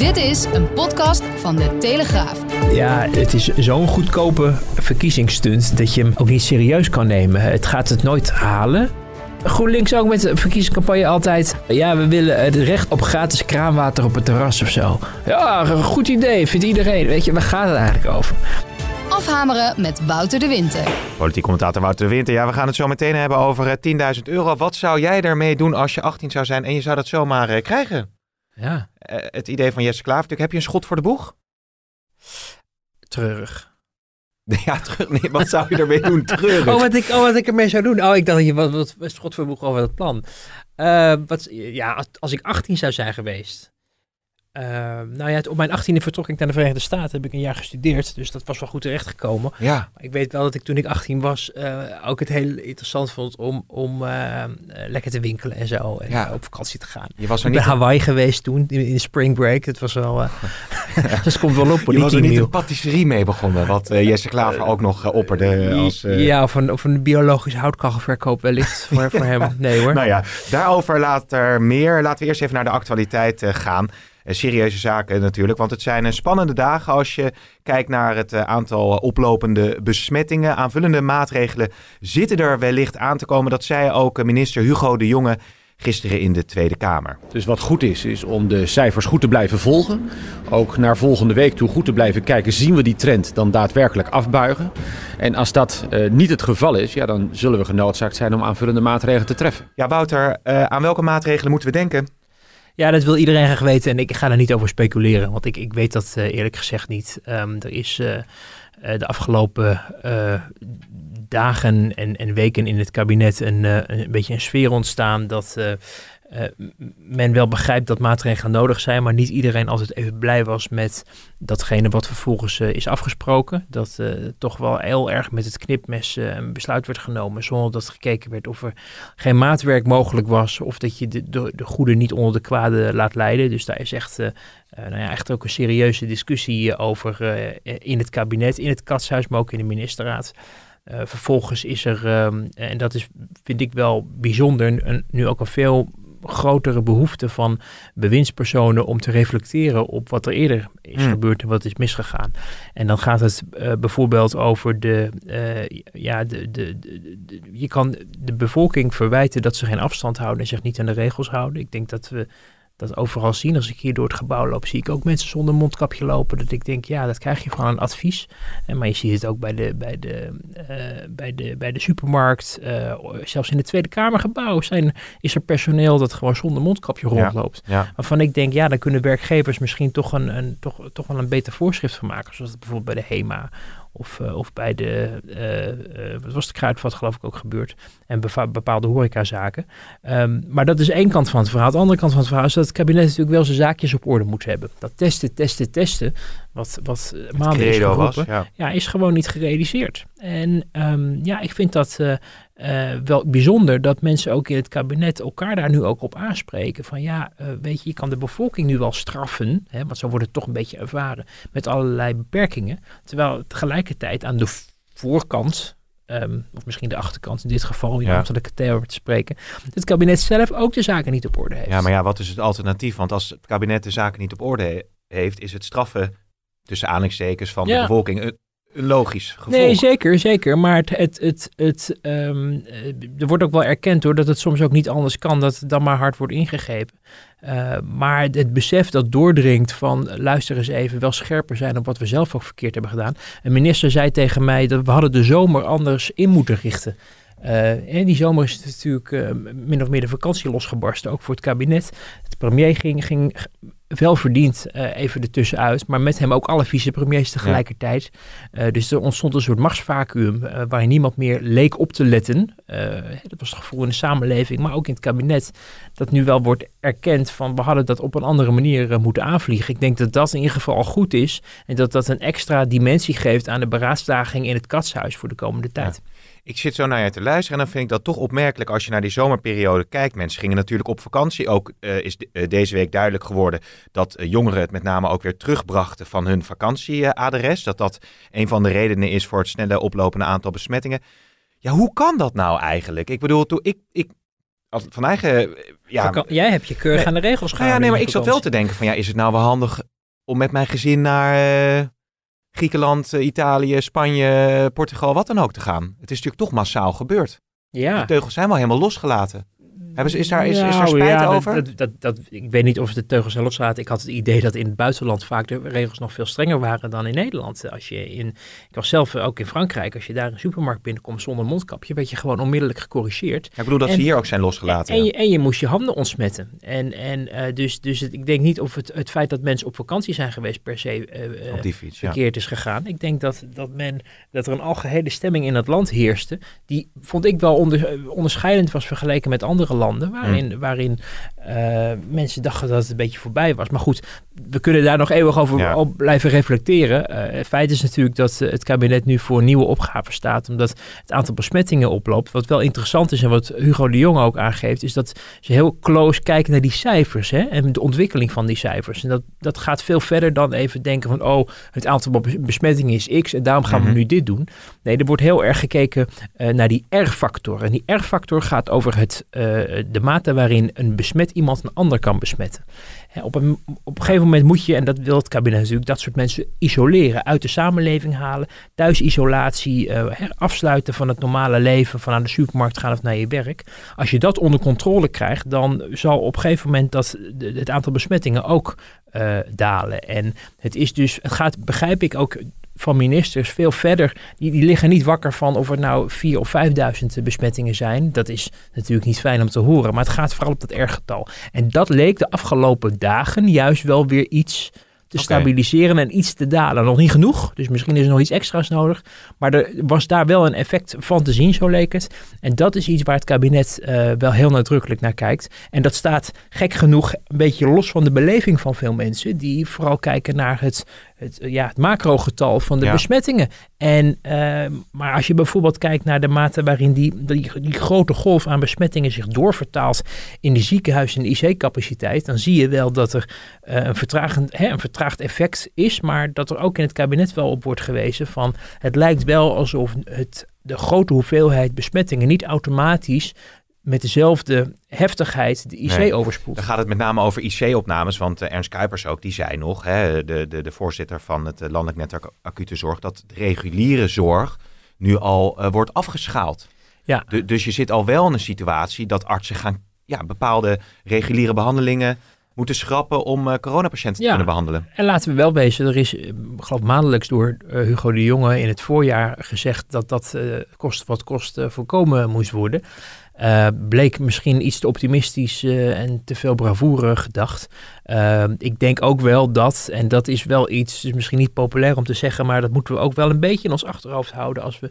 Dit is een podcast van de Telegraaf. Ja, het is zo'n goedkope verkiezingsstunt dat je hem ook niet serieus kan nemen. Het gaat het nooit halen. GroenLinks ook met de verkiezingscampagne altijd. Ja, we willen het recht op gratis kraanwater op het terras of zo. Ja, een goed idee, vindt iedereen. Weet je, waar gaat het eigenlijk over? Afhameren met Wouter de Winter. Politiek commentator Wouter de Winter. Ja, we gaan het zo meteen hebben over eh, 10.000 euro. Wat zou jij ermee doen als je 18 zou zijn en je zou dat zomaar eh, krijgen? Ja, Eh, het idee van Jesse Klaver. Heb je een schot voor de boeg? treurig. Ja, terug. Nee, wat zou je ermee doen? Treurig. Oh, wat ik, oh, wat ik ermee zou doen. Oh, ik dacht dat je wat, wat, schot verboeg over dat plan. Eh, wat, ja, als, als ik 18 zou zijn geweest. Eh, nou ja, op mijn 18e vertrok ik naar de Verenigde Staten. Heb ik een jaar gestudeerd. Dus dat was wel goed terechtgekomen. Ja, Maar ik weet wel dat ik toen ik 18 was eh, ook het heel interessant vond om, om eh, eh, lekker te winkelen en zo. En Ja. op vakantie te gaan. je was er Ik ben niet, Hawaii geweest toen, in, spring break. Het was wel... dus komt wel op, je was er niet een patisserie mee begonnen. Wat Jesse Klaver ook nog opperde als... Ja, of een, of een biologisch houtkachelverkoop wellicht voor, voor hem. Nee hoor. Nou ja, daarover later meer. Laten we eerst even naar de actualiteit gaan. Eh, serieuze zaken natuurlijk, want het zijn eh, spannende dagen als je kijkt naar het eh, aantal oplopende besmettingen. Aanvullende maatregelen zitten er wellicht aan te komen. Dat zei ook minister Hugo de Jonge gisteren in de Tweede Kamer. Dus wat goed is, is om de cijfers goed te blijven volgen. Ook naar volgende week toe goed te blijven kijken. Zien we die trend dan daadwerkelijk afbuigen? En als dat niet het geval is, ja, dan zullen we genoodzaakt zijn om aanvullende maatregelen te treffen. Ja, Wouter, aan welke maatregelen moeten we denken? Ja, dat wil iedereen graag weten en ik ga daar niet over speculeren, want ik, ik weet dat eh, eerlijk gezegd niet. Ehm, er is eh, eh, de afgelopen dagen en, en weken in het kabinet een, een beetje een sfeer ontstaan dat m- men wel begrijpt dat maatregelen nodig zijn, maar niet iedereen altijd even blij was met datgene wat vervolgens eh, is afgesproken. Dat eh, toch wel heel erg met het knipmes een besluit werd genomen zonder dat gekeken werd of er geen maatwerk mogelijk was of dat je de, de, de goede niet onder de kwade laat leiden. Dus daar is echt, nou ja, echt ook een serieuze discussie over in het kabinet, in het katshuis, maar ook in de ministerraad. Vervolgens is er, ehm, en dat is, vind ik wel bijzonder, nu ook een veel grotere behoefte van bewindspersonen om te reflecteren op wat er eerder is Hmm. gebeurd en wat is misgegaan. En dan gaat het eh, bijvoorbeeld over de, eh, ja, de, de, de, de- je kan de bevolking verwijten dat ze geen afstand houden en zich niet aan de regels houden. Ik denk dat we dat overal zien. Als ik hier door het gebouw loop, zie ik ook mensen zonder mondkapje lopen. Dat ik denk, ja, dat krijg je gewoon een advies. En, maar je ziet het ook bij de, bij de, eh, bij de, bij de supermarkt. eh, zelfs in het Tweede Kamergebouw zijn, is er personeel dat gewoon zonder mondkapje rondloopt. Ja. Waarvan ik denk, ja, daar kunnen werkgevers misschien toch, een, een, toch, toch wel een beter voorschrift van maken. Zoals bijvoorbeeld bij de HEMA of, eh, of bij de, eh, eh, wat was de kruidvat geloof ik ook gebeurd. En bepaalde horecazaken. Ehm, maar dat is één kant van het verhaal. De andere kant van het verhaal is dat het kabinet natuurlijk wel zijn zaakjes op orde moet hebben. Dat testen, testen, testen, wat, wat maanden is Credo was, geroepen, ja. ja, is gewoon niet gerealiseerd. En eehm, ja, ik vind dat eh, eh, wel bijzonder dat mensen ook in het kabinet elkaar daar nu ook op aanspreken. Van ja, eh, weet je, je kan de bevolking nu wel straffen, hè, want zo wordt het toch een beetje ervaren, met allerlei beperkingen. Terwijl tegelijkertijd aan de voorkant, ehm, of misschien de achterkant in dit geval, om Ja. ambtelijke termen te spreken, het kabinet zelf ook de zaken niet op orde heeft. Ja, maar ja, wat is het alternatief? Want als het kabinet de zaken niet op orde he- heeft, is het straffen tussen aanhalingstekens van de bevolking een logisch gevolg. Nee, zeker, zeker. Maar het, het, het, het, ehm, eh, er wordt ook wel erkend hoor, dat het soms ook niet anders kan, dat dan maar hard wordt ingegrepen. Eh, maar het besef dat doordringt van luister eens even, wel scherper zijn op wat we zelf ook verkeerd hebben gedaan. Een minister zei tegen mij dat we hadden de zomer anders in moeten richten. Eh, en die zomer is natuurlijk eh, min of meer de vakantie losgebarsten, ook voor het kabinet. De premier ging, ging wel verdiend uh, even ertussenuit. Maar met hem ook alle vicepremiers tegelijkertijd. Ja. dus er ontstond een soort machtsvacuum waarin niemand meer leek op te letten. dat was het gevoel in de samenleving, maar ook in het kabinet. Dat nu wel wordt erkend van we hadden dat op een andere manier moeten aanvliegen. Ik denk dat dat in ieder geval al goed is. En dat dat een extra dimensie geeft aan de beraadslaging in het katshuis voor de komende tijd. Ja. Ik zit zo naar je te luisteren en dan vind ik dat toch opmerkelijk als je naar die zomerperiode kijkt. Mensen gingen natuurlijk op vakantie. Ook uh, is de, uh, deze week duidelijk geworden dat uh, jongeren het met name ook weer terugbrachten van hun vakantieadres. Dat dat een van de redenen is voor het snelle oplopende aantal besmettingen. Ja, hoe kan dat nou eigenlijk? Ik bedoel, toen ik, ik als, van eigen... Ja, Jij hebt je keurig aan de regels gehouden. Nou ja, nee, maar ik zat wel te denken van ja, is het nou wel handig om met mijn gezin naar Griekenland, eh, Italië, Spanje, Portugal, wat dan ook te gaan. Het is natuurlijk toch massaal gebeurd. Ja. De teugels zijn wel helemaal losgelaten. Hebben ze, is, daar, is, is er spijt ja, over? Dat, dat, dat, ik weet niet of de teugels zijn losgelaten. Ik had het idee dat in het buitenland vaak de regels nog veel strenger waren dan in Nederland. Als je in, ik was zelf ook in Frankrijk, als je daar een supermarkt binnenkomt zonder mondkapje, werd je gewoon onmiddellijk gecorrigeerd. Ja, ik bedoel dat en, ze hier ook zijn losgelaten. En, en, je, en je moest je handen ontsmetten. En, en uh, dus, dus het, ik denk niet of het, het feit dat mensen op vakantie zijn geweest per se uh, op die fiets, verkeerd is gegaan. Ik denk dat, dat, men, dat er een algehele stemming in het land heerste, die vond ik wel onder, onderscheidend was vergeleken met andere landen, waarin mm waarin uh, mensen dachten dat het een beetje voorbij was. Maar goed, we kunnen daar nog eeuwig over ja. op blijven reflecteren. Uh, het feit is natuurlijk dat uh, het kabinet nu voor nieuwe opgaven staat, omdat het aantal besmettingen oploopt. Wat wel interessant is en wat Hugo de Jonge ook aangeeft, is dat ze heel close kijken naar die cijfers hè, en de ontwikkeling van die cijfers. En dat, dat gaat veel verder dan even denken van, oh, het aantal besmettingen is x en daarom gaan we nu dit doen. Nee, er wordt heel erg gekeken naar die R-factor. En die R-factor gaat over het, de mate waarin een besmet iemand een ander kan besmetten. Op, een, op een gegeven moment moet je, en dat wil het kabinet natuurlijk, dat soort mensen isoleren, uit de samenleving halen, thuisisolatie, uh, afsluiten van het normale leven, van aan de supermarkt gaan of naar je werk. Als je dat onder controle krijgt, dan zal op een gegeven moment dat, het aantal besmettingen ook uh, dalen. En het is dus, het gaat, begrijp ik ook van ministers veel verder. Die, die liggen niet wakker van of er nou vier of vijfduizend besmettingen zijn. Dat is natuurlijk niet fijn om te horen. Maar het gaat vooral op dat R-getal. En dat leek de afgelopen dagen juist wel weer iets te okay. stabiliseren en iets te dalen. Nog niet genoeg, dus misschien is er nog iets extra's nodig. Maar er was daar wel een effect van te zien, zo leek het. En dat is iets waar het kabinet uh, wel heel nadrukkelijk naar kijkt. En dat staat gek genoeg een beetje los van de beleving van veel mensen, die vooral kijken naar het, het, ja, het macrogetal van de ja. besmettingen. En, uh, maar als je bijvoorbeeld kijkt naar de mate waarin die, die, die grote golf aan besmettingen zich doorvertaalt in de ziekenhuis- en IC-capaciteit, dan zie je wel dat er uh, een, vertragend, hè, een vertraagd effect is, maar dat er ook in het kabinet wel op wordt gewezen van het lijkt wel alsof het, de grote hoeveelheid besmettingen niet automatisch met dezelfde heftigheid de IC nee, overspoelt. Dan gaat het met name over IC-opnames, want uh, Ernst Kuipers ook, die zei nog, hè, de, de, de voorzitter van het uh, Landelijk Netwerk Acute Zorg, dat de reguliere zorg nu al uh, wordt afgeschaald. Ja. De, dus je zit al wel in een situatie dat artsen gaan ja, bepaalde reguliere behandelingen moeten schrappen om uh, coronapatiënten ja. te kunnen behandelen. En laten we wel wezen, er is geloof maandelijks door uh, Hugo de Jonge in het voorjaar gezegd dat dat uh, kost wat kost voorkomen moest worden. Uh, bleek misschien iets te optimistisch uh, en te veel bravoure gedacht. Uh, ik denk ook wel dat, en dat is wel iets, is misschien niet populair om te zeggen, maar dat moeten we ook wel een beetje in ons achterhoofd houden als we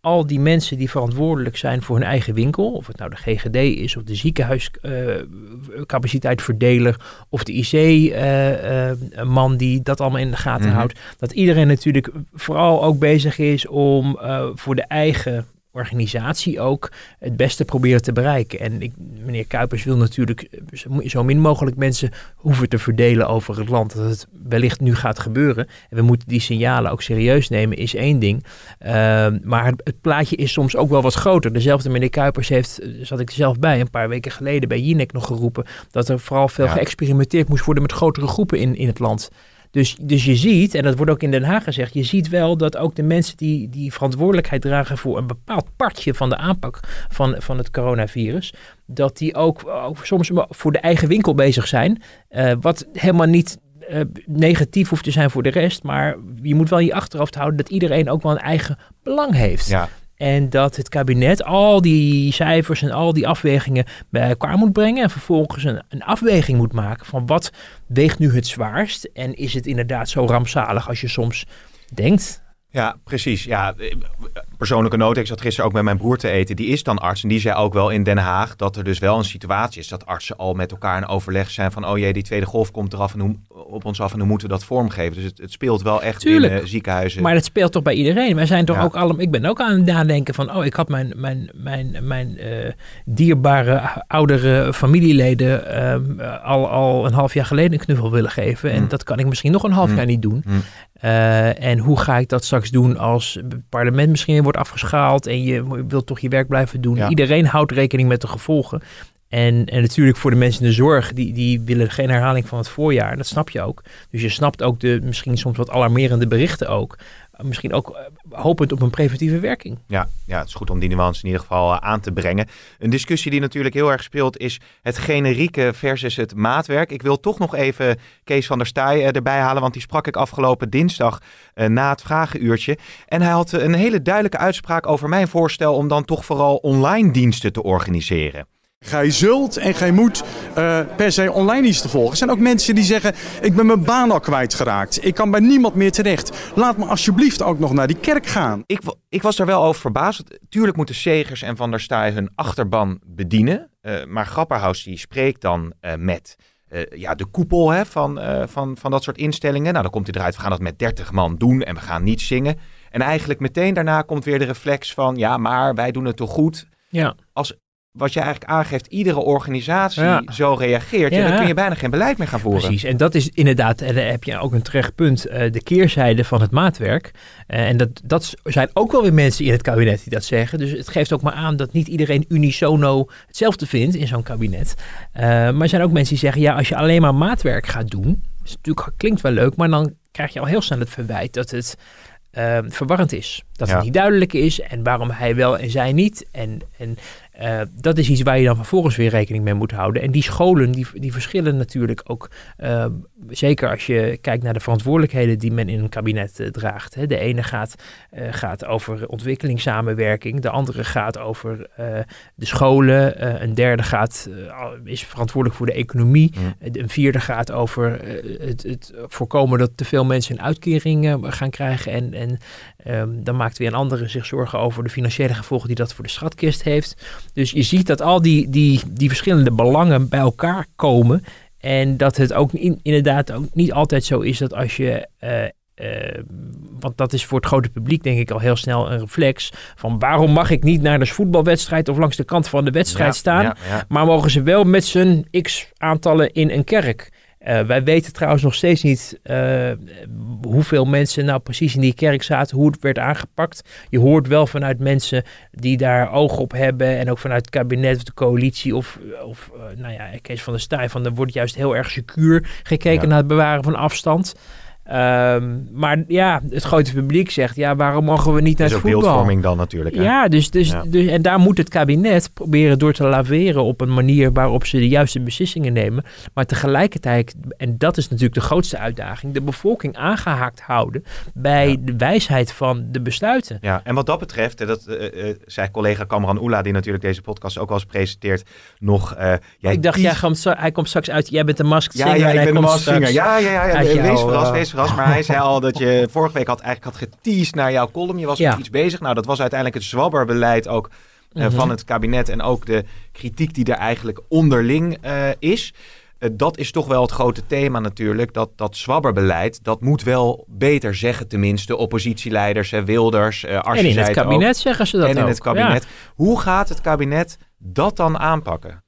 al die mensen die verantwoordelijk zijn voor hun eigen winkel, of het nou de GGD is, of de ziekenhuiscapaciteitverdeler, of de IC-man die dat allemaal in de gaten Mhm. houdt, dat iedereen natuurlijk vooral ook bezig is om voor de eigen organisatie ook het beste proberen te bereiken. En ik, meneer Kuipers wil natuurlijk zo min mogelijk mensen hoeven te verdelen over het land. Dat het wellicht nu gaat gebeuren. En we moeten die signalen ook serieus nemen, is één ding. Uh, maar het, het, plaatje is soms ook wel wat groter. Dezelfde meneer Kuipers heeft, zat ik zelf bij, een paar weken geleden bij Jinek nog geroepen, dat er vooral veel ja. geëxperimenteerd moest worden met grotere groepen in, in het land. Dus, dus je ziet, en dat wordt ook in Den Haag gezegd, je ziet wel dat ook de mensen die, die verantwoordelijkheid dragen voor een bepaald partje van de aanpak van, van het coronavirus, dat die ook, soms voor de eigen winkel bezig zijn. Uh, wat helemaal niet uh, negatief hoeft te zijn voor de rest, maar je moet wel je achterhoofd houden dat iedereen ook wel een eigen belang heeft. Ja. En dat het kabinet al die cijfers en al die afwegingen bij elkaar moet brengen. En vervolgens een, een afweging moet maken van wat weegt nu het zwaarst. En is het inderdaad zo rampzalig als je soms denkt. Ja, precies. Ja, eh, persoonlijke noot. Ik zat gisteren ook met mijn broer te eten. Die is dan arts. En die zei ook wel in Den Haag dat er dus wel een situatie is dat artsen al met elkaar in overleg zijn van oh jee, die tweede golf komt eraf en hoe, op ons af en hoe moeten we dat vormgeven. Dus het, het speelt wel echt Tuurlijk. in ziekenhuizen. Maar dat speelt toch bij iedereen. Wij zijn toch Ja. ook allemaal. Ik ben ook aan het nadenken van. Oh, ik had mijn, mijn, mijn, mijn eh, dierbare oudere familieleden ehm, al, al een half jaar geleden een knuffel willen geven. En Mm. dat kan ik misschien nog een half Mm. jaar niet doen. Mm. Eh, en hoe ga ik dat straks doen als het parlement misschien wordt afgeschaald en je wilt toch je werk blijven doen? Ja. Iedereen houdt rekening met de gevolgen. En, en natuurlijk voor de mensen in de zorg, die, die willen geen herhaling van het voorjaar. Dat snap je ook. Dus je snapt ook de misschien soms wat alarmerende berichten ook. Misschien ook uh, hopend op een preventieve werking. Ja, ja, het is goed om die nuance in ieder geval uh, aan te brengen. Een discussie die natuurlijk heel erg speelt is het generieke versus het maatwerk. Ik wil toch nog even Kees van der Staaij uh, erbij halen, want die sprak ik afgelopen dinsdag na het vragenuurtje. En hij had een hele duidelijke uitspraak over mijn voorstel om dan toch vooral online diensten te organiseren. Gij zult en gij moet uh, per se online diensten volgen. Er zijn ook mensen die zeggen: Ik ben mijn baan al kwijtgeraakt. Ik kan bij niemand meer terecht. Laat me alsjeblieft ook nog naar die kerk gaan. Ik, ik was daar wel over verbaasd. Tuurlijk moeten Segers en Van der Staaij hun achterban bedienen. Uh, maar Grapperhaus die spreekt dan uh, met uh, ja, de koepel hè, van, uh, van, van dat soort instellingen. Nou, dan komt hij eruit, we gaan dat met 30 man doen en we gaan niet zingen. En eigenlijk meteen daarna komt weer de reflex van, ja, maar wij doen het toch goed. Ja. Als wat je eigenlijk aangeeft, iedere organisatie ja. zo reageert, ja. Ja, dan kun je bijna geen beleid meer gaan voeren. Precies, en dat is inderdaad, en daar heb je ook een terecht punt, uh, de keerzijde van het maatwerk. Uh, en dat, dat zijn ook wel weer mensen in het kabinet die dat zeggen. Dus het geeft ook maar aan dat niet iedereen unisono hetzelfde vindt in zo'n kabinet. Uh, maar er zijn ook mensen die zeggen, ja, als je alleen maar maatwerk gaat doen, is natuurlijk, klinkt wel leuk, maar dan krijg je al heel snel het verwijt dat het uh, verwarrend is. Dat ja. het niet duidelijk is en waarom hij wel en zij niet. En, en uh, dat is iets waar je dan vervolgens weer rekening mee moet houden. En die scholen die, die verschillen natuurlijk ook. Uh, zeker als je kijkt naar de verantwoordelijkheden die men in een kabinet uh, draagt. Hè. De ene gaat, gaat over ontwikkelingssamenwerking. De andere gaat over de scholen. een derde gaat, is verantwoordelijk voor de economie. Mm. Een vierde gaat over het, het, voorkomen dat te veel mensen een uitkering gaan krijgen. En, en um, dan maakt weer een andere zich zorgen over de financiële gevolgen die dat voor de schatkist heeft. Dus je ziet dat al die, die, die verschillende belangen bij elkaar komen. En dat het ook in, inderdaad ook niet altijd zo is dat als je. Uh, uh, want dat is voor het grote publiek denk ik al heel snel een reflex van waarom mag ik niet naar de voetbalwedstrijd of langs de kant van de wedstrijd ja, staan, ja, ja. maar mogen ze wel met z'n x aantallen in een kerk. Uh, wij weten trouwens nog steeds niet uh, hoeveel mensen nou precies in die kerk zaten, hoe het werd aangepakt. Je hoort wel vanuit mensen die daar oog op hebben en ook vanuit het kabinet of de coalitie of, of uh, nou ja, Kees van der Staaij, van er wordt juist heel erg secuur gekeken ja. naar het bewaren van afstand. Um, maar ja, het grote publiek zegt, ja, waarom mogen we niet naar het voetbal? beeldvorming dan natuurlijk. Hè? Ja, dus, dus, ja. dus, en daar moet het kabinet proberen door te laveren op een manier waarop ze de juiste beslissingen nemen. Maar tegelijkertijd, en dat is natuurlijk de grootste uitdaging, de bevolking aangehaakt houden bij ja. de wijsheid van de besluiten. Ja, en wat dat betreft, dat uh, uh, zei collega Kamran Oela, die natuurlijk deze podcast ook wel eens presenteert, nog... Uh, jij Ik dacht, jij komt, hij komt straks uit, jij bent de maskzinger. Ja, ja, ik ben de. Ja, ja, ja, ja. Wees verrast, wees Maar hij zei al dat je vorige week had eigenlijk had geteased naar jouw column. Je was met iets bezig. Nou, dat was uiteindelijk het zwabberbeleid ook uh, mm -hmm. van het kabinet. En ook de kritiek die er eigenlijk onderling uh, is. Uh, dat is toch wel het grote thema natuurlijk. Dat, dat zwabberbeleid, dat moet wel beter zeggen tenminste. Oppositieleiders, Wilders, uh, En in het kabinet ook. zeggen ze dat En in het kabinet. Ja. Hoe gaat het kabinet dat dan aanpakken?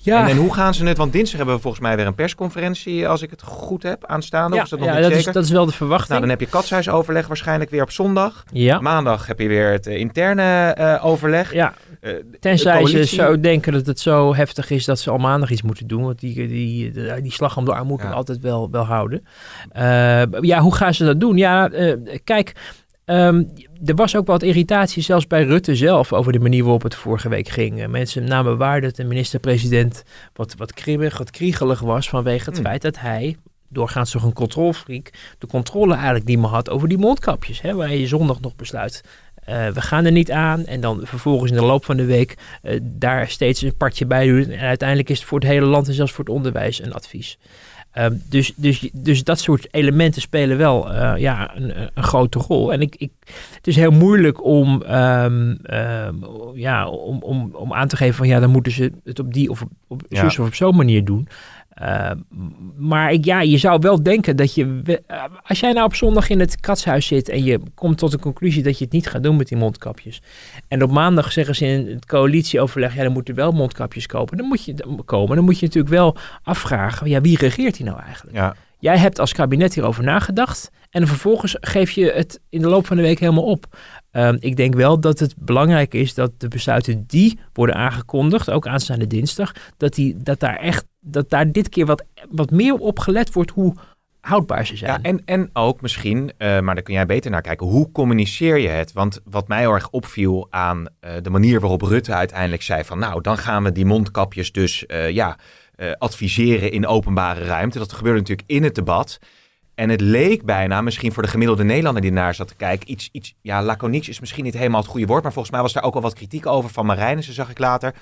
Ja. En, en, hoe gaan ze het? Want dinsdag hebben we volgens mij weer een persconferentie, als ik het goed heb, aanstaande. Ja, of is dat nog ja niet dat, zeker? is, dat is wel de verwachting. Nou, dan heb je katshuisoverleg waarschijnlijk weer op zondag. Ja. Maandag heb je weer het uh, interne uh, overleg. Ja. Uh, Tenzij ze zo denken dat het zo heftig is dat ze al maandag iets moeten doen. Want die, die, die, die slag om de arm moet ja. altijd wel, wel houden. ja, hoe gaan ze dat doen? Ja, kijk... Um, er was ook wat irritatie, zelfs bij Rutte zelf, over de manier waarop het vorige week ging. Mensen namen waar dat de minister-president wat, wat kribbig, wat kriegelig was vanwege het Hmm. feit dat hij, doorgaans toch een controlfreak, de controle eigenlijk niet meer had over die mondkapjes. Hè, waar je zondag nog besluit we gaan er niet aan. En dan vervolgens in de loop van de week daar steeds een partje bij doen. En uiteindelijk is het voor het hele land en zelfs voor het onderwijs een advies. Ehm, dus, dus, dus dat soort elementen spelen wel uh, ja, een, een, grote rol. En ik, ik, het is heel moeilijk om, um, ja, om, om, om aan te geven van ja, dan moeten ze het op die of op, op ja. of op zo'n manier doen. Uh, maar ik, ja, je zou wel denken dat je. Uh, als jij nou op zondag in het katshuis zit en je komt tot de conclusie dat je het niet gaat doen met die mondkapjes. En op maandag zeggen ze in het coalitieoverleg: ja, dan moeten wel mondkapjes kopen. Dan moet je komen. Dan moet je natuurlijk wel afvragen: ja, wie regeert hier nou eigenlijk? Ja. Jij hebt als kabinet hierover nagedacht. En vervolgens geef je het in de loop van de week helemaal op. Um, ik denk wel dat het belangrijk is dat de besluiten die worden aangekondigd, ook aanstaande dinsdag, dat, die, dat, daar, echt, dat daar dit keer wat, wat meer op gelet wordt hoe houdbaar ze zijn. En, en ook misschien, uh, maar daar kun jij beter naar kijken, hoe communiceer je het? Want wat mij heel erg opviel aan uh, de manier waarop Rutte uiteindelijk zei van nou, dan gaan we die mondkapjes dus uh, ja, adviseren in openbare ruimte. Dat gebeurde natuurlijk in het debat. En het leek bijna, misschien voor de gemiddelde Nederlander die naar zat te kijken, iets, iets ja, laconieks is misschien niet helemaal het goede woord, maar volgens mij was daar ook al wat kritiek over van Marijnissen, zag ik later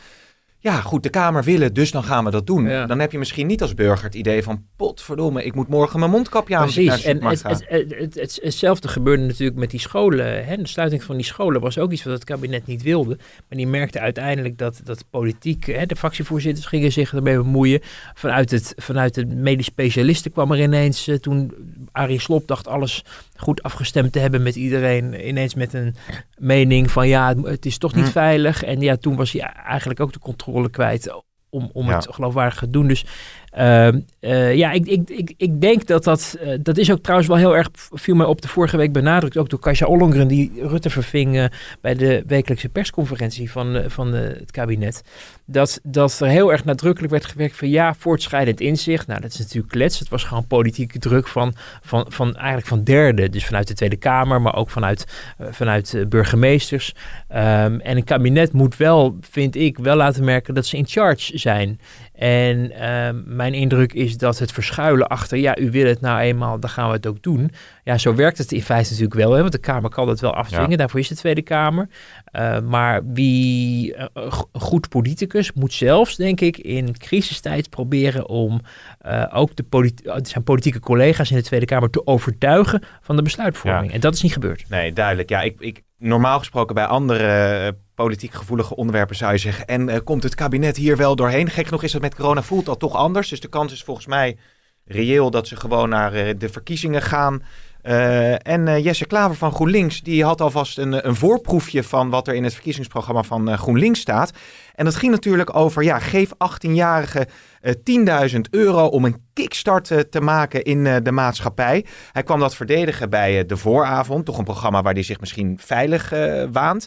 ja, goed, de Kamer willen, dus dan gaan we dat doen. Dan heb je misschien niet als burger het idee van, potverdomme, ik moet morgen mijn mondkapje aan. Precies, en het, het, het, het, hetzelfde gebeurde natuurlijk met die scholen. Hè? De sluiting van die scholen was ook iets wat het kabinet niet wilde. Maar die merkte uiteindelijk dat, dat politiek, hè, de fractievoorzitters gingen zich ermee bemoeien. Vanuit, het, vanuit de medisch specialisten kwam er ineens, uh, toen Arie Slob dacht alles goed afgestemd te hebben met iedereen, ineens met een mening van ja, het is toch niet hm. veilig. En ja, toen was hij eigenlijk ook de controle kwijt om, om het geloofwaardig te doen. Dus uh, ja, ik, ik, ik, ik denk dat dat, uh, dat is ook trouwens wel heel erg, viel mij op de vorige week benadrukt, ook door Kajsa Ollongren, die Rutte verving uh, bij de wekelijkse persconferentie van, van het kabinet. Dat, dat er heel erg nadrukkelijk werd gewerkt van ja, voortschrijdend inzicht. Nou, dat is natuurlijk klets. Het was gewoon politieke druk van, van, van eigenlijk van derden. Dus vanuit de Tweede Kamer, maar ook vanuit, vanuit burgemeesters. Um, en een kabinet moet wel, vind ik, wel laten merken dat ze in charge zijn. En uh, mijn indruk is dat het verschuilen achter, ja, u wil het nou eenmaal, dan gaan we het ook doen. Ja, zo werkt het in feite natuurlijk wel, hè, want de Kamer kan dat wel afdwingen, daarvoor is de Tweede Kamer. Uh, maar wie, uh, een goed politicus moet zelfs, denk ik, in crisistijd proberen om uh, ook de politi zijn politieke collega's in de Tweede Kamer te overtuigen van de besluitvorming. Ja. En dat is niet gebeurd. Nee, duidelijk. Ja, ik, ik, normaal gesproken bij andere politiek gevoelige onderwerpen zou je zeggen. En uh, komt het kabinet hier wel doorheen? Gek genoeg is het met corona voelt dat toch anders. Dus de kans is volgens mij reëel dat ze gewoon naar uh, de verkiezingen gaan. Uh, en Jesse Klaver van GroenLinks, die had alvast een, een voorproefje van wat er in het verkiezingsprogramma van GroenLinks staat. En dat ging natuurlijk over, ja, geef 18-jarigen 10.000 euro om een kickstart te maken in de maatschappij. Hij kwam dat verdedigen bij de vooravond, toch een programma waar hij zich misschien veilig waant.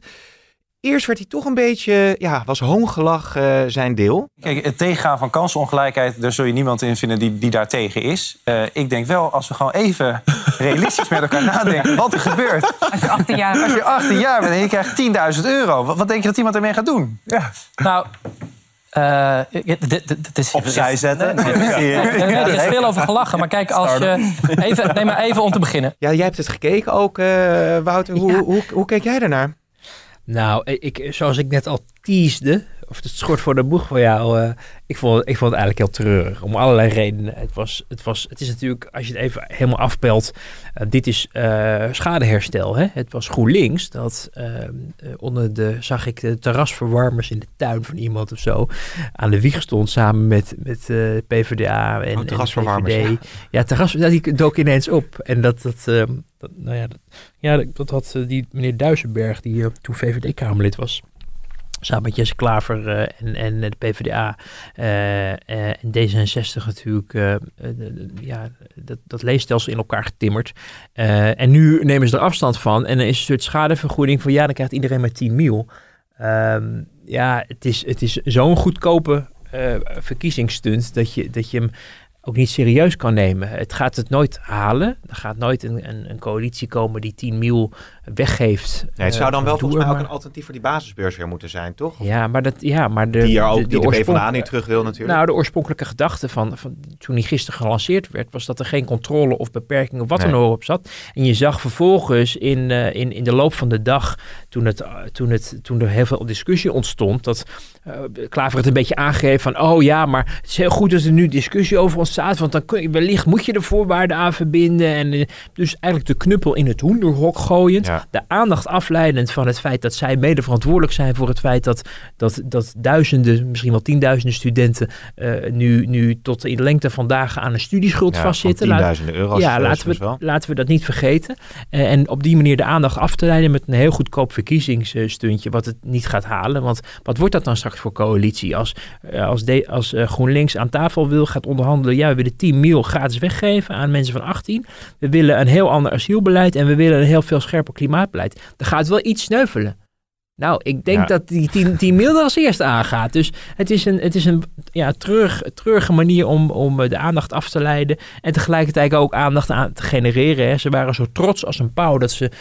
Eerst werd hij toch een beetje, ja, was hoongelach uh, zijn deel. Kijk, het tegengaan van kansenongelijkheid, daar zul je niemand in vinden die, die daar tegen is. Uh, ik denk wel, als we gewoon even realistisch met elkaar nadenken wat er gebeurt. Als je 18 jaar bent. Als je 18 jaar bent en je krijgt 10.000 euro, wat, wat, denk je dat iemand ermee gaat doen? Ja. Nou, uh, dit is Opzij zetten. Nee, nee, nee, er is veel over gelachen. Maar kijk, als je. Even, neem maar even om te beginnen. Ja, jij hebt het gekeken ook, uh, Wouter. Hoe, ja. hoe, hoe, hoe keek jij ernaar? Nou, ik, zoals ik net al teasde, of het schort voor de boeg voor jou, uh, ik, vond, ik vond het eigenlijk heel treurig. Om allerlei redenen. Het, was, het, was, het is natuurlijk, als je het even helemaal afpelt, uh, dit is uh, schadeherstel. Hè? Het was GroenLinks, dat onder de, zag ik de terrasverwarmers in de tuin van iemand of zo, aan de wieg stond samen met, met PvdA en, oh, terrasverwarmers, en Ja, ja terras, die dook ineens op. En dat, dat, dat nou ja, dat, ja, dat had die meneer Duisenberg, die toen VVD-Kamerlid was, Samen met Jesse Klaver uh, en, en de PvdA uh, uh, en D66 natuurlijk ja, dat, dat leestelsel in elkaar getimmerd. en nu nemen ze er afstand van en dan is een soort schadevergoeding van ja, dan krijgt iedereen maar 10 mil. Um, ja, het is, het is zo'n goedkope verkiezingsstunt dat je, dat je hem ook niet serieus kan nemen. Het gaat het nooit halen. Er gaat nooit een, een, een coalitie komen die 10 mil weggeeft. Nee, het zou eh, dan wel volgens mij ook een alternatief voor die basisbeurs weer moeten zijn, toch? Ja, maar, dat, ja, maar de, die er ook de, die de, oorsprong- PvdA niet terug wil natuurlijk. Nou, de oorspronkelijke gedachte van, van toen die gisteren gelanceerd werd, was dat er geen controle of beperking of wat Nee. dan ook op zat. En je zag vervolgens in, eh, in, in de loop van de dag, toen, het, eh, toen, het, toen er heel veel discussie ontstond, dat eh Klaver het een beetje aangegeven van, oh ja, maar het is heel goed dat er nu discussie over ontstaat, want dan kun je, wellicht moet je de voorwaarden aan verbinden. En, eh, dus eigenlijk de knuppel in het hoenderhok gooiend, Ja. de aandacht afleidend van het feit dat zij mede verantwoordelijk zijn voor het feit dat, dat, dat duizenden, misschien wel tienduizenden studenten eh, nu, nu tot in de lengte van dagen aan een studieschuld Ja, vastzitten. tienduizenden euro's, ja, laten we, wel. laten we dat niet vergeten. En op die manier de aandacht af te leiden met een heel goedkoop verkiezingsstuntje, wat het niet gaat halen. Want wat wordt dat dan straks voor coalitie? Als, eh, als, de, als eh, GroenLinks aan tafel wil, gaat onderhandelen, ja, we willen 10 mil gratis weggeven aan mensen van 18. We willen een heel ander asielbeleid en we willen een heel veel scherper klimaatbeleid. Er gaat wel iets sneuvelen. Nou, ik denk Ja. dat die 10, 10 mil er als eerste aangaat. Dus het is een, het is een ja, treurig, treurige manier om, om eh, de aandacht af te leiden. En tegelijkertijd ook aandacht aan te genereren. Hè. Ze waren zo trots als een pauw dat ze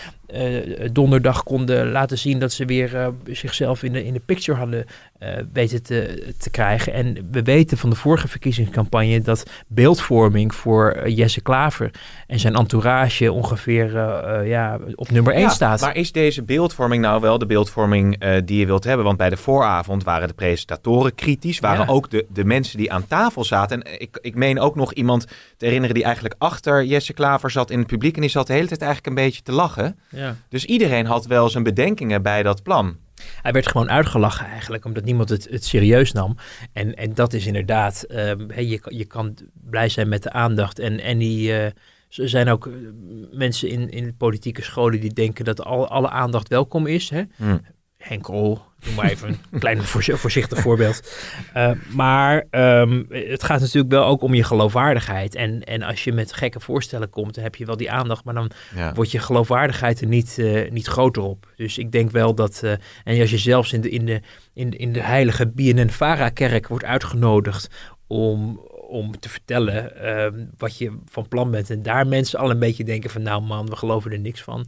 donderdag konden laten zien dat ze weer eh, zichzelf in de, in de picture hadden eh, weten te, te krijgen. En we weten van de vorige verkiezingscampagne dat beeldvorming voor eh, Jesse Klaver en zijn entourage ongeveer eh, eh, ja, op nummer 1 Ja, staat. Maar is deze beeldvorming nou wel de beeldvorming eh, die je wilt hebben? Want bij de vooravond waren de presentatoren kritisch. Waren Ja. ook de, de mensen die aan tafel zaten. En ik, ik meen ook nog iemand te herinneren die eigenlijk achter Jesse Klaver zat in het publiek. En die zat de hele tijd eigenlijk een beetje te lachen. Ja. Dus iedereen had wel zijn bedenkingen bij dat plan. Hij werd gewoon uitgelachen eigenlijk, omdat niemand het, het serieus nam. En, en dat is inderdaad, ehm, hè, je, kan- je kan blij zijn met de aandacht. En, en die, eh, er zijn ook eh, mensen in, in politieke scholen die denken dat al, alle aandacht welkom is. Hè? Hm. Henk Krol, noem maar even een klein voorzi- voorzichtig voorbeeld. Eh, maar ehm, het gaat natuurlijk wel ook om je geloofwaardigheid. En, en als je met gekke voorstellen komt, dan heb je wel die aandacht, maar dan Ja. wordt je geloofwaardigheid er niet, eh, niet groter op. Dus ik denk wel dat, eh, en als je zelfs in de, in de, in in de heilige BNN-Vara-kerk wordt uitgenodigd om, om te vertellen ehm, wat je van plan bent. En daar mensen al een beetje denken van, nou man, we geloven er niks van.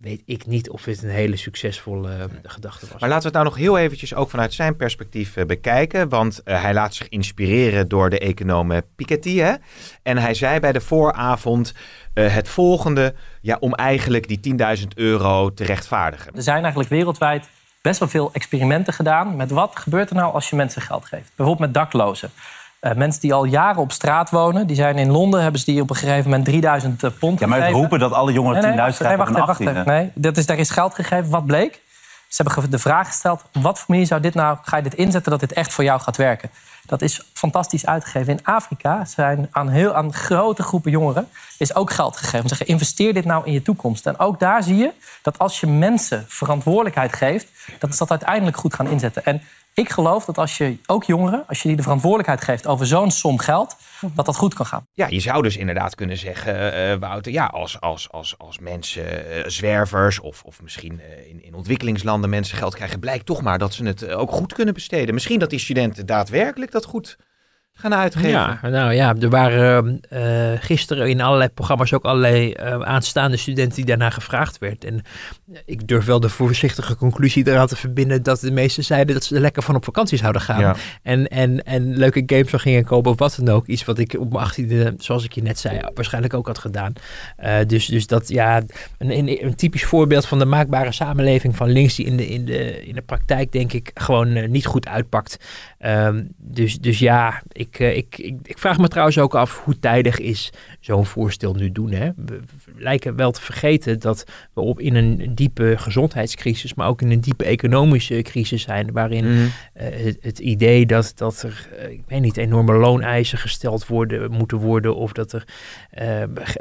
Weet ik niet of het een hele succesvolle eh, gedachte was. Maar laten we het nou nog heel eventjes ook vanuit zijn perspectief eh, bekijken. Want eh, hij laat zich inspireren door de econoom Piketty. Hè? En hij zei bij de vooravond eh, het volgende. Ja, om eigenlijk die 10.000 euro te rechtvaardigen. Er zijn eigenlijk wereldwijd best wel veel experimenten gedaan met wat gebeurt er nou als je mensen geld geeft. Bijvoorbeeld met daklozen. Eh, mensen die al jaren op straat wonen, die zijn in Londen, hebben ze die op een gegeven moment 3000 pond Ja, maar gegeven. roepen dat alle jongeren 10.000 Nee, nee, wacht, nee, krijgen wacht, van even, wacht 18. even. Nee, dat is, daar is geld gegeven. Wat bleek? Ze hebben de vraag gesteld: op wat voor manier zou dit nou, ga je dit inzetten dat dit echt voor jou gaat werken? Dat is fantastisch uitgegeven. In Afrika zijn aan, heel, aan grote groepen jongeren is ook geld gegeven. Ze zeggen: investeer dit nou in je toekomst. En ook daar zie je dat als je mensen verantwoordelijkheid geeft, dat ze dat uiteindelijk goed gaan inzetten. En ik geloof dat als je ook jongeren, als je die de verantwoordelijkheid geeft over zo'n som geld, dat dat goed kan gaan. Ja, je zou dus inderdaad kunnen zeggen, eh, Wouter, ja, als, als, als, als mensen, eh, zwervers of, of misschien eh, in, in ontwikkelingslanden mensen geld krijgen, blijkt toch maar dat ze het eh, ook goed kunnen besteden. Misschien dat die studenten daadwerkelijk dat goed gaan uitgeven. Ja, nou ja, er waren eh, gisteren in allerlei programma's ook allerlei eh, aanstaande studenten die daarna gevraagd werd. En ik durf wel de voorzichtige conclusie eraan te verbinden dat de meesten zeiden dat ze er lekker van op vakantie zouden gaan. Ja. En, en, en leuke games zou gingen kopen of wat dan ook. Iets wat ik op mijn achttiende, zoals ik je net zei, waarschijnlijk ook had gedaan. Eh, dus, dus dat, ja, een, een, een typisch voorbeeld van de maakbare samenleving van links die in de, in de, in de praktijk denk ik gewoon eh, niet goed uitpakt. Ehm, dus, dus ja, ik, eh, ik, ik, ik vraag me trouwens ook af hoe tijdig is zo'n voorstel nu doen. Hè? We, lijken wel te vergeten dat we op in een diepe gezondheidscrisis, maar ook in een diepe economische crisis zijn, waarin Mhm. eh, het, het idee dat, dat er, eh, ik weet niet, enorme looneisen gesteld worden, moeten worden, of dat er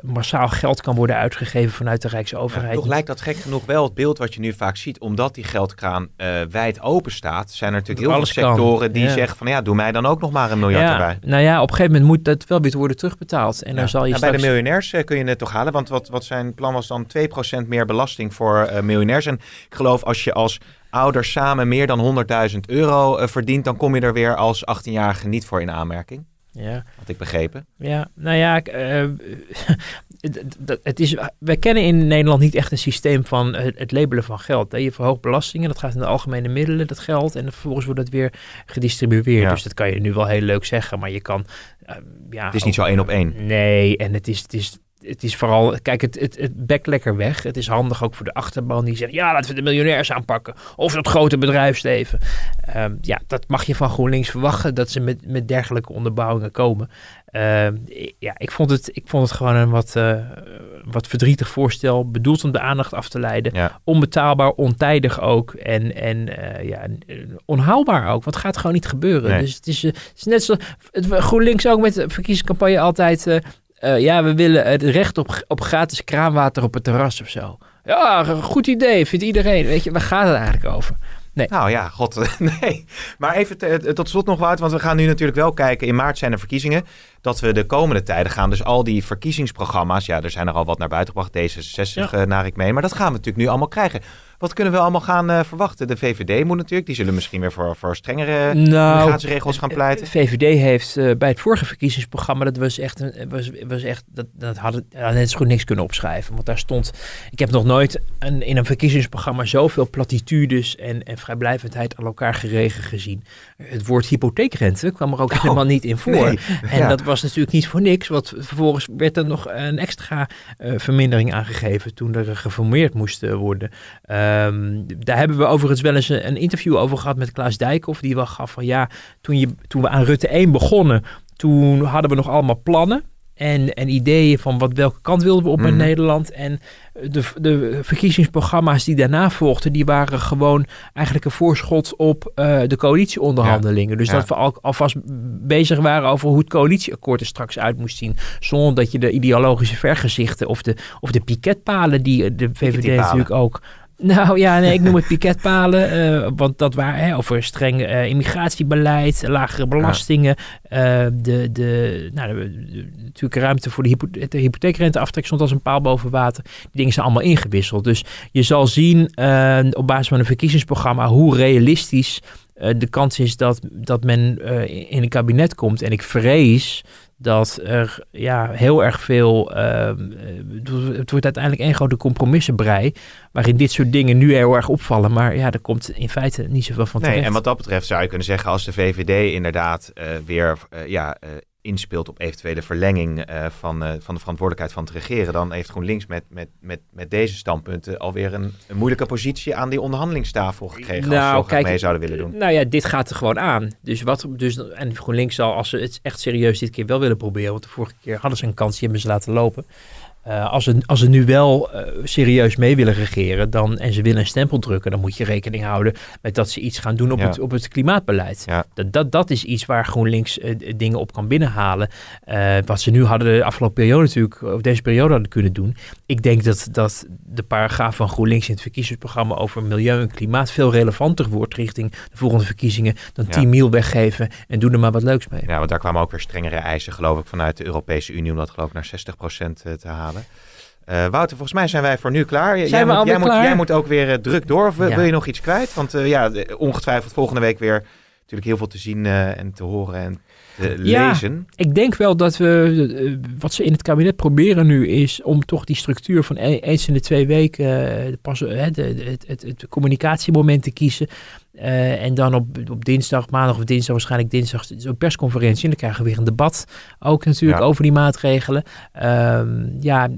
massaal geld kan worden uitgegeven vanuit de Ja, Rijksoverheid. toch lijkt dat gek genoeg wel het beeld wat je nu vaak ziet. Omdat die geldkraan wijd open staat, zijn er natuurlijk heel veel kan. sectoren die Ja. zeggen van ja, doe mij dan ook nog maar een miljard ja, nou ja, op een gegeven moment moet dat wel weer worden terugbetaald. En Ja. dan zal je Ja, bij de miljonairs eh, kun je het toch halen. Want wat, wat zijn plan was dan 2% meer belasting voor eh, miljonairs. En ik geloof als je als ouder samen meer dan 100.000 euro eh, verdient, dan kom je er weer als 18-jarige niet voor in aanmerking. Ja. Had ik begrepen. Ja, nou ja, ik, het- is, wij kennen in Nederland niet echt een systeem van het, labelen van geld. Hè. Je verhoogt belastingen, dat gaat in de algemene middelen, dat geld. En vervolgens wordt het weer gedistribueerd. Ja. Dus dat kan je nu wel heel leuk zeggen, maar je kan... eh, ja, Het is niet zo één op één. Nee, en het is, het is, het is vooral, kijk, het, het, het bekt lekker weg. Het is handig ook voor de achterban die zegt, ja, laten we de miljonairs aanpakken. Of dat grote bedrijfsleven. Ehm, ja, dat mag je van GroenLinks verwachten, dat ze met, met dergelijke onderbouwingen komen. Ehm, ja, ik vond, het, ik vond het gewoon een wat, eh, wat verdrietig voorstel, bedoeld om de aandacht af te leiden. Ja. Onbetaalbaar, ontijdig ook en, en eh, ja, onhaalbaar ook, want het gaat gewoon niet gebeuren. Nee. Dus het is, eh, het is net zo, het, GroenLinks ook met de verkiezingscampagne altijd... eh, eh, ja, we willen het recht op, op gratis kraanwater op het terras of zo. Ja, goed idee, vindt iedereen. Weet je, waar gaat het eigenlijk over? Nou ja, god, nee. Maar even te- tot slot nog wat, want we gaan nu natuurlijk wel kijken. In maart zijn er verkiezingen. Dat we de komende tijden gaan dus al die verkiezingsprogramma's. Ja, er zijn er al wat naar buiten gebracht. D66 eh, naar ik mee. Maar dat gaan we natuurlijk nu allemaal krijgen. Wat kunnen we allemaal gaan eh, verwachten? De VVD moet natuurlijk. Die zullen misschien weer voor, voor strengere Nou, gaan pleiten. VVD heeft eh, bij het vorige verkiezingsprogramma, dat was echt, een, was, was echt dat, dat hadden ja, net zo goed niks kunnen opschrijven. Want daar stond, ik heb nog nooit een, in een verkiezingsprogramma zoveel platitudes en, en vrijblijvendheid aan elkaar geregen gezien. Het woord hypotheekrente kwam er ook helemaal niet in voor. Oh, nee, En ja. dat was natuurlijk niet voor niks, want vervolgens werd er nog een extra eh, vermindering aangegeven toen er geformeerd moest eh, worden. Daar hebben we overigens wel eens een, interview over gehad met Klaas Dijkhoff, die wel gaf van ja, toen, je, toen we aan Rutte 1 begonnen, toen hadden we nog allemaal plannen. En, en ideeën van wat, welke kant wilden we op met Mhm. Nederland. En de, de verkiezingsprogramma's die daarna volgden, die waren gewoon eigenlijk een voorschot op eh, de coalitieonderhandelingen. Dus Ja. dat we al, alvast bezig waren over hoe het coalitieakkoord er straks uit moest zien. Zonder dat je de ideologische vergezichten of de, of de piketpalen die de VVD natuurlijk ook... Nou ja, nee, ik noem het piketpalen, eh, want dat waren hè, over streng eh, immigratiebeleid, lagere belastingen, eh, de, de, nou, de, de- natuurlijk ruimte voor de, hypo, de hypotheekrenteaftrek stond als een paal boven water. Die dingen zijn allemaal ingewisseld. Dus je zal zien op basis van een verkiezingsprogramma hoe realistisch de kans is dat, dat men in een kabinet komt. En ik vrees dat er ja, heel erg veel. ehm, eh, het wordt uiteindelijk één grote compromissenbrei. Waarin dit soort dingen nu heel erg opvallen. Maar ja, er komt in feite niet zoveel van Nee, terecht. en wat dat betreft zou je kunnen zeggen, als de VVD inderdaad eh, weer eh, ja, inspeelt op eventuele verlenging eh, van, eh, van de verantwoordelijkheid van het regeren, dan heeft GroenLinks met, met, met, met deze standpunten alweer een, een moeilijke positie aan die onderhandelingstafel gekregen. als ze zo graag mee zouden willen doen. Nou ja, dit gaat er gewoon aan. Dus wat, dus, en GroenLinks zal, als ze het echt serieus dit keer wel willen proberen, want de vorige keer hadden ze een kans, die hebben ze laten lopen. Eh, als, ze, als ze nu wel eh, serieus mee willen regeren dan, en ze willen een stempel drukken, dan moet je rekening houden met dat ze iets gaan doen op, Ja. het, op het klimaatbeleid. Ja. Dat, dat, dat is iets waar GroenLinks eh, dingen op kan binnenhalen. Wat ze nu hadden de afgelopen periode natuurlijk, of deze periode hadden kunnen doen. Ik denk dat, dat de paragraaf van GroenLinks in het verkiezingsprogramma over milieu en klimaat veel relevanter wordt richting de volgende verkiezingen dan Ja. 10 mil weggeven en doe er maar wat leuks mee. Ja, want daar kwamen ook weer strengere eisen, geloof ik, vanuit de Europese Unie om dat geloof ik naar 60% te halen. Eh, Wouter, volgens mij zijn wij voor nu klaar. Jij, we moet, jij, moet, klaar? jij moet ook weer eh, druk door. Of wil- Ja. wil je nog iets kwijt? Want eh, ja, ongetwijfeld volgende week weer natuurlijk heel veel te zien eh, en te horen en te Ja. lezen. Ik denk wel dat we, eh, wat ze in het kabinet proberen nu is om toch die structuur van e- eens in de twee weken eh, eh, het, het, het communicatiemoment te kiezen. Eh, en dan op, op dinsdag, maandag of dinsdag, waarschijnlijk dinsdag, zo'n persconferentie. En dan krijgen we weer een debat ook natuurlijk Ja. over die maatregelen. Ehm, ja,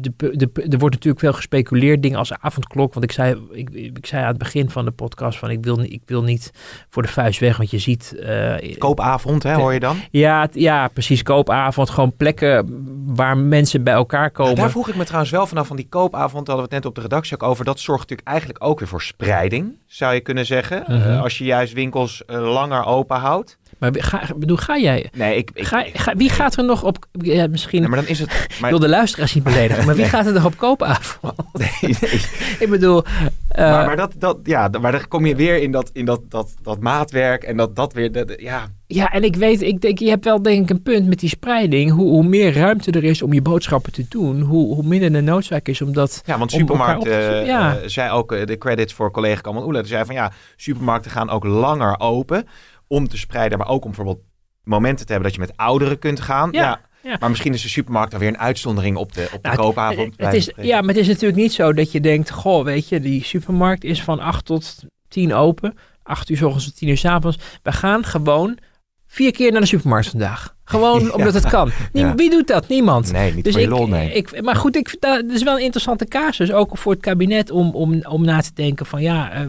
de, de, er wordt natuurlijk veel gespeculeerd, dingen als avondklok. Want ik zei, ik, ik zei aan het begin van de podcast van ik wil, niet- ik wil niet voor de vuist weg. Want je ziet... eh, Koopavond, hè, hoor je dan? ja, ja, precies. Koopavond. Gewoon plekken waar mensen bij elkaar komen. Daar vroeg ik me trouwens wel vanaf van die koopavond, daar hadden we het net op de redactie ook over. Dat zorgt natuurlijk eigenlijk ook weer voor spreiding, zou je kunnen zeggen. Mhm. Eh, als je juist winkels eh, langer open houdt. Maar ga, bedoel, ga jij... Nee, ik, ik, Ga, ga- wie gaat er nog op... Ja, misschien... nee, maar dan is het. Maar, wil de luisteraars niet beledigen. Maar wie gaat er nog op koopavond? nee, nee. ik bedoel... eh, maar, maar, dat, dat, ja, maar dan kom je weer in dat, in dat, dat, dat maatwerk en dat, dat weer. Dat, ja, Ja, en ik weet, ik denk, je hebt wel denk ik een punt met die spreiding. Hoe, hoe meer ruimte er is om je boodschappen te doen, hoe, hoe minder de noodzaak is om dat... ja, want om elkaar supermarkt op te zoeken. eh, Ja. zei ook eh, de credits voor collega Kamal Oela. Die zei van ja, supermarkten gaan ook langer open om te spreiden, maar ook om bijvoorbeeld momenten te hebben dat je met ouderen kunt gaan. Ja, Ja. ja. Maar misschien is de supermarkt dan weer een uitzondering op de, op de Nou, koopavond. het- Het is, ja, maar het is natuurlijk niet zo dat je denkt, goh, weet je, die supermarkt is van 8 tot 10 open. 8 uur s ochtends tot 10 uur s avonds. We gaan gewoon vier keer naar de supermarkt vandaag. Gewoon Ja. omdat het kan. Ja. Wie doet dat? Niemand. Nee, niet Dus voor ik, lol, nee. ik, maar goed, ik, dat dat is wel een interessante casus. Ook voor het kabinet om, om, om na te denken van ja, eh,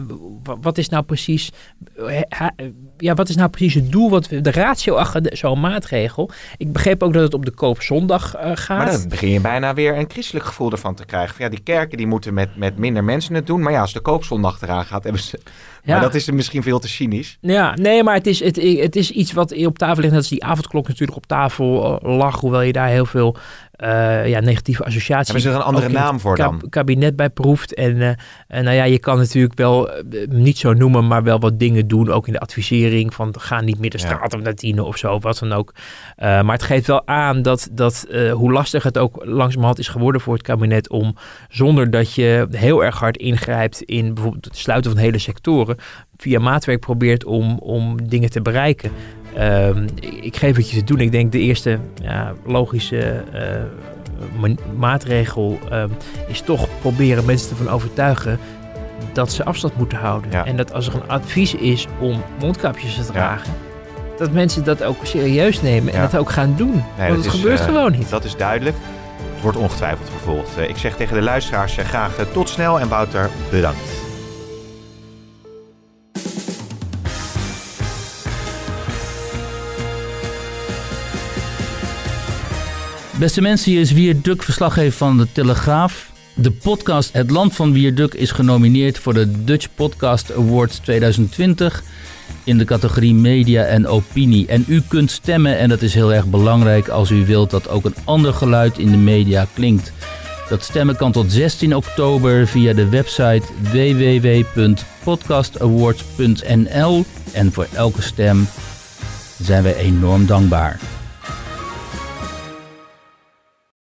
wa- wat is nou precies, eh, eh, ja, wat is nou precies het doel, wat we, de ratio achter zo'n maatregel. Ik begreep ook dat het op de koopzondag gaat. Maar dan begin je bijna weer een christelijk gevoel ervan te krijgen. Van, ja, die kerken die moeten met, met minder mensen het doen. Maar ja, als de koopzondag eraan gaat, hebben ze... Ja. Maar dat is misschien veel te cynisch. Ja, nee, maar het is, het, het is iets wat op tafel ligt. Net als die avondklok natuurlijk op tafel eh, lag. Hoewel je daar heel veel eh, ja, negatieve associaties... Hebben ze er een andere naam voor dan? kabinet bij proeft. En, eh, en nou ja, je kan natuurlijk wel, niet zo noemen, maar wel wat dingen doen. Ook in de advisering van ga niet meer de Ja. straat op naar tienen of zo, wat dan ook. Maar het geeft wel aan dat, dat hoe lastig het ook langzamerhand is geworden voor het kabinet om, zonder dat je heel erg hard ingrijpt in bijvoorbeeld het sluiten van hele sectoren, via maatwerk probeert om, om dingen te bereiken. Ehm, ik, ik geef het je te doen. Ik denk de eerste ja, logische eh, ma- maatregel ehm, is toch proberen mensen ervan overtuigen dat ze afstand moeten houden. Ja. En dat als er een advies is om mondkapjes te dragen, dat mensen dat ook serieus nemen en Ja. dat ook gaan doen. Nee, Want dat het is, gebeurt eh, gewoon niet. Dat is duidelijk. Het wordt ongetwijfeld vervolgd. Eh, ik zeg tegen de luisteraars graag tot snel en Wouter, bedankt. Beste mensen, hier is Wierduk, verslaggever van de Telegraaf. De podcast Het Land van Wierduk is genomineerd voor de Dutch Podcast Awards 2020 in de categorie Media en Opinie. En u kunt stemmen en dat is heel erg belangrijk als u wilt dat ook een ander geluid in de media klinkt. Dat stemmen kan tot 16 oktober via de website www.podcastawards.nl en voor elke stem zijn wij enorm dankbaar.